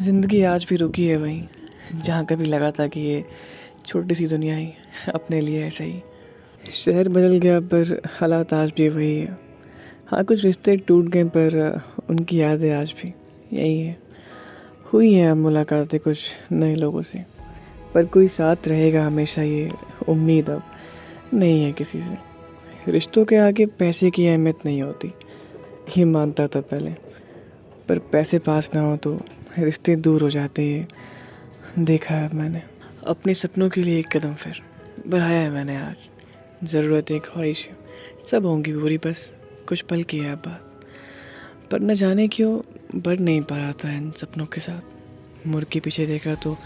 ज़िंदगी आज भी रुकी है वहीं, जहाँ कभी लगा था कि ये छोटी सी दुनिया ही अपने लिए है सही। शहर बदल गया, पर हालात आज भी वही है। हाँ कुछ रिश्ते टूट गए, पर उनकी यादें आज भी यही है। हुई है अब मुलाकातें कुछ नए लोगों से, पर कोई साथ रहेगा हमेशा ये उम्मीद अब नहीं है किसी से। रिश्तों के आगे पैसे की अहमियत नहीं होती ये मानता था पहले, पर पैसे पास ना हो तो रिश्ते दूर हो जाते हैं। देखा है मैंने। अपने सपनों के लिए एक कदम फिर। बढ़ाया है मैंने आज। ज़रूरतें ख्वाहिश सब होंगी पूरी बस कुछ पल की है बात। पर न जाने क्यों बढ़ नहीं पा रहा था इन सपनों के साथ। मुड़ के पीछे देखा तो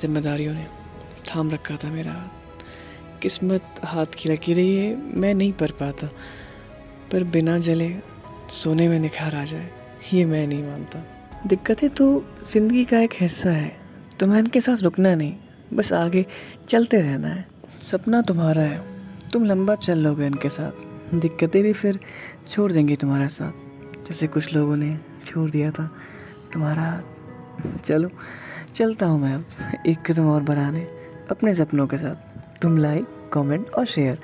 जिम्मेदारियों ने थाम रखा था मेरा हाथ। किस्मत हाथ की लगी रही है, मैं नहीं पढ़ पाता। पर बिना जले सोने में निखार आ जाए, ये मैं नहीं मानता। दिक्कतें तो ज़िंदगी का एक हिस्सा है। तुम्हें इनके साथ रुकना नहीं, बस आगे चलते रहना है। सपना तुम्हारा है, तुम लंबा चल लोगे इनके साथ। दिक्कतें भी फिर छोड़ देंगी तुम्हारा साथ। जैसे कुछ लोगों ने छोड़ दिया था, तुम्हारा चलो, चलता हूँ मैं अब एक कदम और बढ़ाने, अपने सपनों के साथ। तुम लाइक कमेंट और शेयर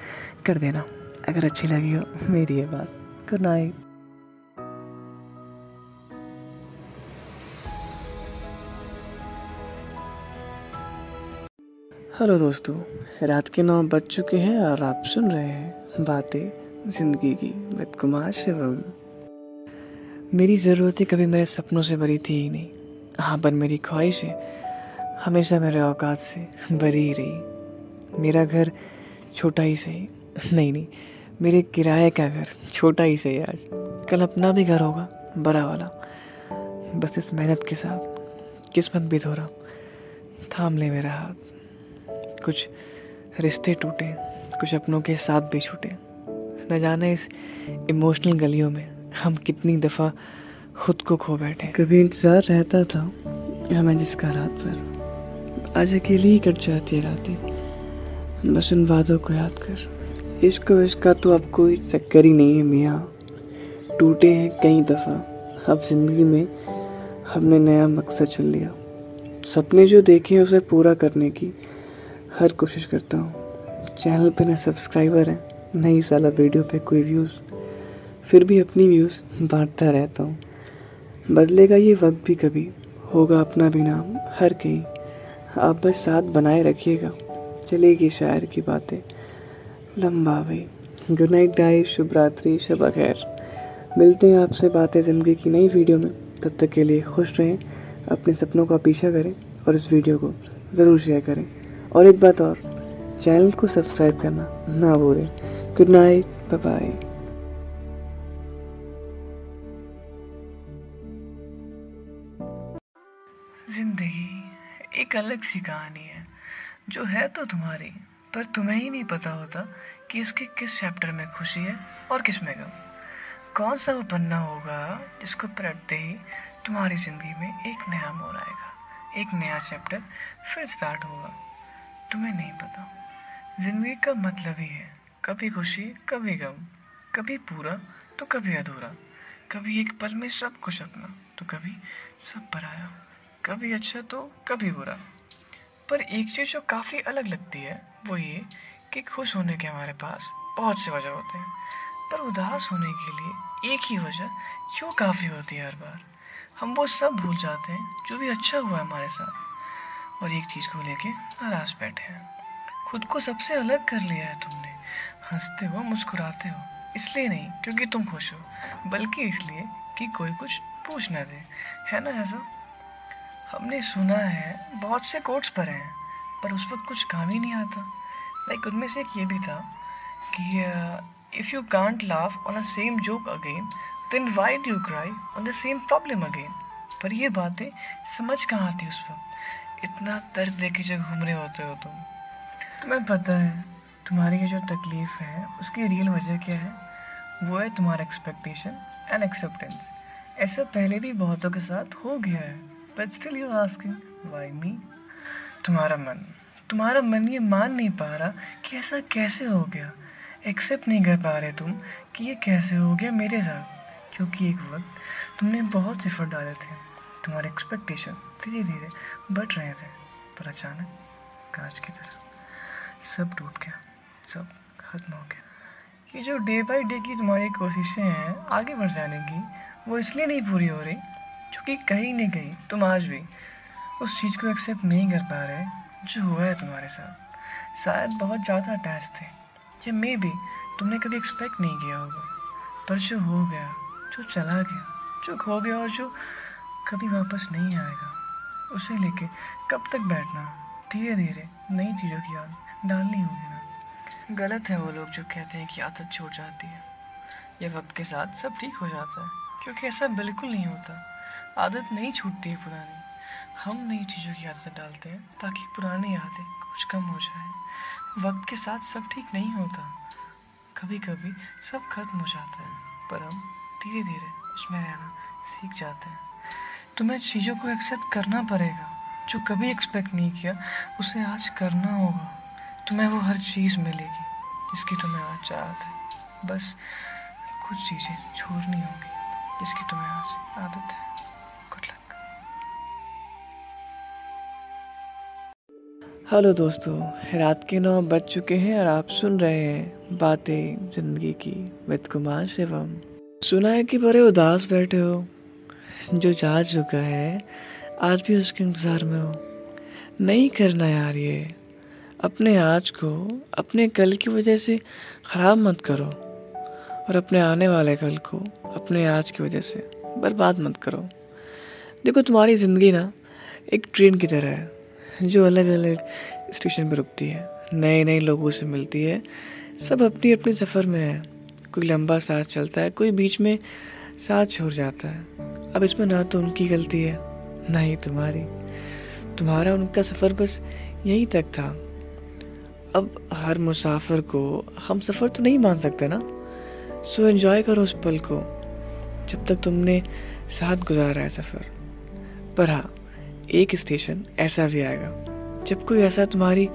कर देना। अगर अच्छी लगी हो मेरी ये बात गुड नाइट हेलो दोस्तों, रात के नौ बज चुके हैं और आप सुन रहे हैं बातें ज़िंदगी की विद कुमार शिवम। मेरी ज़रूरतें कभी मेरे सपनों से भरी थी ही नहीं। हाँ पर मेरी ख्वाहिशें हमेशा मेरे औकात से भरी ही रही। मेरा घर छोटा ही सही। नहीं नहीं, मेरे किराए का घर छोटा ही सही आज। कल अपना भी घर होगा, बड़ा वाला। बस इस मेहनत के साथ किस्मत भी धोरा थाम ले मेरा हाथ। कुछ रिश्ते टूटे, कुछ अपनों के साथ भी छूटे। न जाने इस इमोशनल गलियों में हम कितनी दफ़ा खुद को खो बैठे। कभी इंतज़ार रहता था हमें जिसका रात पर आज अकेली ही कट जाती है रातें। बस उन वादों को याद कर। इश्क विश्क का तो अब कोई चक्कर ही नहीं है मियाँ। टूटे हैं कई दफ़ा। अब ज़िंदगी में हमने नया मकसद चुन लिया। सपने जो देखे उसे पूरा करने की। हर कोशिश करता हूँ। चैनल पे ना सब्सक्राइबर हैं नहीं साला वीडियो पे कोई व्यूज़ फिर भी अपनी व्यूज़ बांटता रहता हूँ। बदलेगा ये वक्त भी कभी, होगा अपना भी नाम हर कहीं। आप बस साथ बनाए रखिएगा। चलेगी शायर की बातें। लंबा भाई। गुड नाइट डाई शुभ रात्रि। शब खैर मिलते हैं आपसे बातें ज़िंदगी की नई वीडियो में। तब तक के लिए खुश रहें, अपने सपनों का पीछा करें और इस वीडियो को ज़रूर शेयर करें। और एक बात और, चैनल को सब्सक्राइब करना ना भूलें। गुड नाइट बाय बाय ज़िंदगी एक अलग सी कहानी है, जो है तो तुम्हारी, पर तुम्हें ही नहीं पता होता कि इसके किस चैप्टर में खुशी है और किसमें गम। कौन सा वो पन्ना होगा जिसको पलटते ही तुम्हारी ज़िंदगी में एक नया मोड़ आएगा, एक नया चैप्टर फिर स्टार्ट होगा। तुम्हें नहीं पता। ज़िंदगी का मतलब ही है, कभी खुशी, कभी गम, कभी पूरा तो कभी अधूरा। कभी एक पल में सब कुछ अपना तो कभी सब पराया। कभी अच्छा तो कभी बुरा। पर एक चीज़ जो काफ़ी अलग लगती है, वो ये कि खुश होने के हमारे पास बहुत से वजह होते हैं। पर उदास होने के लिए एक ही वजह क्यों काफ़ी होती है हर बार? हम वो सब भूल जाते हैं जो भी अच्छा हुआ है हमारे साथ। और एक चीज़ को लेके नाराज़ बैठे हैं। खुद को सबसे अलग कर लिया है तुमने। हँसते हो, मुस्कुराते हो, इसलिए नहीं, क्योंकि तुम खुश हो, बल्कि इसलिए कि कोई कुछ पूछ ना दे। है ना ऐसा हमने सुना है, बहुत से कोट्स पढ़े हैं, पर उस वक्त कुछ काम ही नहीं आता। लाइक उनमें से एक ये भी था कि if you can't laugh on a same joke again then why do cry on the same problem again पर ये बातें समझ कहाँ आती उस वक्त? इतना दर्द लेके जो घूम रहे होते हो तुम, तुम्हें पता है, तुम्हारी ये जो तकलीफ़ है, उसकी रियल वजह क्या है? वो है तुम्हारा एक्सपेक्टेशन एंड एक्सेप्टेंस ऐसा पहले भी बहुतों के साथ हो गया है but still you asking why me तुम्हारा मन तुम्हारा मन ये मान नहीं पा रहा कि ऐसा कैसे हो गया? एक्सेप्ट नहीं कर पा रहे तुम कि ये कैसे हो गया मेरे साथ, क्योंकि एक वक्त तुमने बहुत एफर्ट डाले थे। तुम्हारे एक्सपेक्टेशन धीरे धीरे बढ़ रहे थे, पर अचानक कांच की तरह सब टूट गया, सब खत्म हो गया। ये जो डे बाई डे की तुम्हारी कोशिशें हैं, आगे बढ़ जाने की, वो इसलिए नहीं पूरी हो रही, क्योंकि कहीं ना कहीं तुम आज भी उस चीज़ को एक्सेप्ट नहीं कर पा रहे जो हुआ है तुम्हारे साथ। शायद बहुत ज़्यादा अटैच थे, या मे भी तुमने कभी एक्सपेक्ट नहीं किया होगा, पर जो हो गया, जो चला गया, जो खो गया और जो कभी वापस नहीं आएगा। उसे लेके कब तक बैठना? धीरे धीरे नई चीज़ों की याद डालनी होगी ना। गलत है वो लोग जो कहते हैं कि आदत छूट जाती है। ये वक्त के साथ सब ठीक हो जाता है, क्योंकि ऐसा बिल्कुल नहीं होता। आदत नहीं छूटती है पुरानी। हम नई चीज़ों की आदत डालते हैं ताकि पुरानी आदतें कुछ कम हो जाए। वक्त के साथ सब ठीक नहीं होता। कभी कभी सब खत्म हो जाता है, पर हम धीरे धीरे उसमें रहना सीख जाते हैं। तुम्हें चीज़ों को एक्सेप्ट करना पड़ेगा, जो कभी एक्सपेक्ट नहीं किया, उसे आज करना होगा। तुम्हें वो हर चीज़ मिलेगी, जिसकी तुम्हें आज चाहत है। बस कुछ चीज़ें छोड़नी होगी, जिसकी तुम्हें आज आदत है। गुड लक हेलो दोस्तों, रात के नौ बज चुके हैं और आप सुन रहे हैं बातें ज़िंदगी की विद कुमार शिवम सुना है कि बड़े उदास बैठे हो जो जा चुका है, आज भी उसके इंतज़ार में हो। नहीं करना यार ये। अपने आज को, अपने कल की वजह से ख़राब मत करो। और अपने आने वाले कल को, अपने आज की वजह से बर्बाद मत करो। देखो तुम्हारी ज़िंदगी ना, एक ट्रेन की तरह है, जो अलग अलग स्टेशन पर रुकती है। नए नए लोगों से मिलती है। सब अपनी अपनी सफ़र में है। कोई लंबा साथ चलता है, कोई बीच में साथ छोड़ जाता है। अब इसमें ना तो उनकी गलती है, ना ही तुम्हारी। तुम्हारा उनका सफ़र बस यहीं तक था। अब हर मुसाफिर को हम सफ़र तो नहीं मान सकते ना? सो एंजॉय करो उस पल को, जब तक तुमने साथ गुजारा है सफ़र। पर हाँ एक स्टेशन ऐसा भी आएगा, जब कोई ऐसा तुम्हारी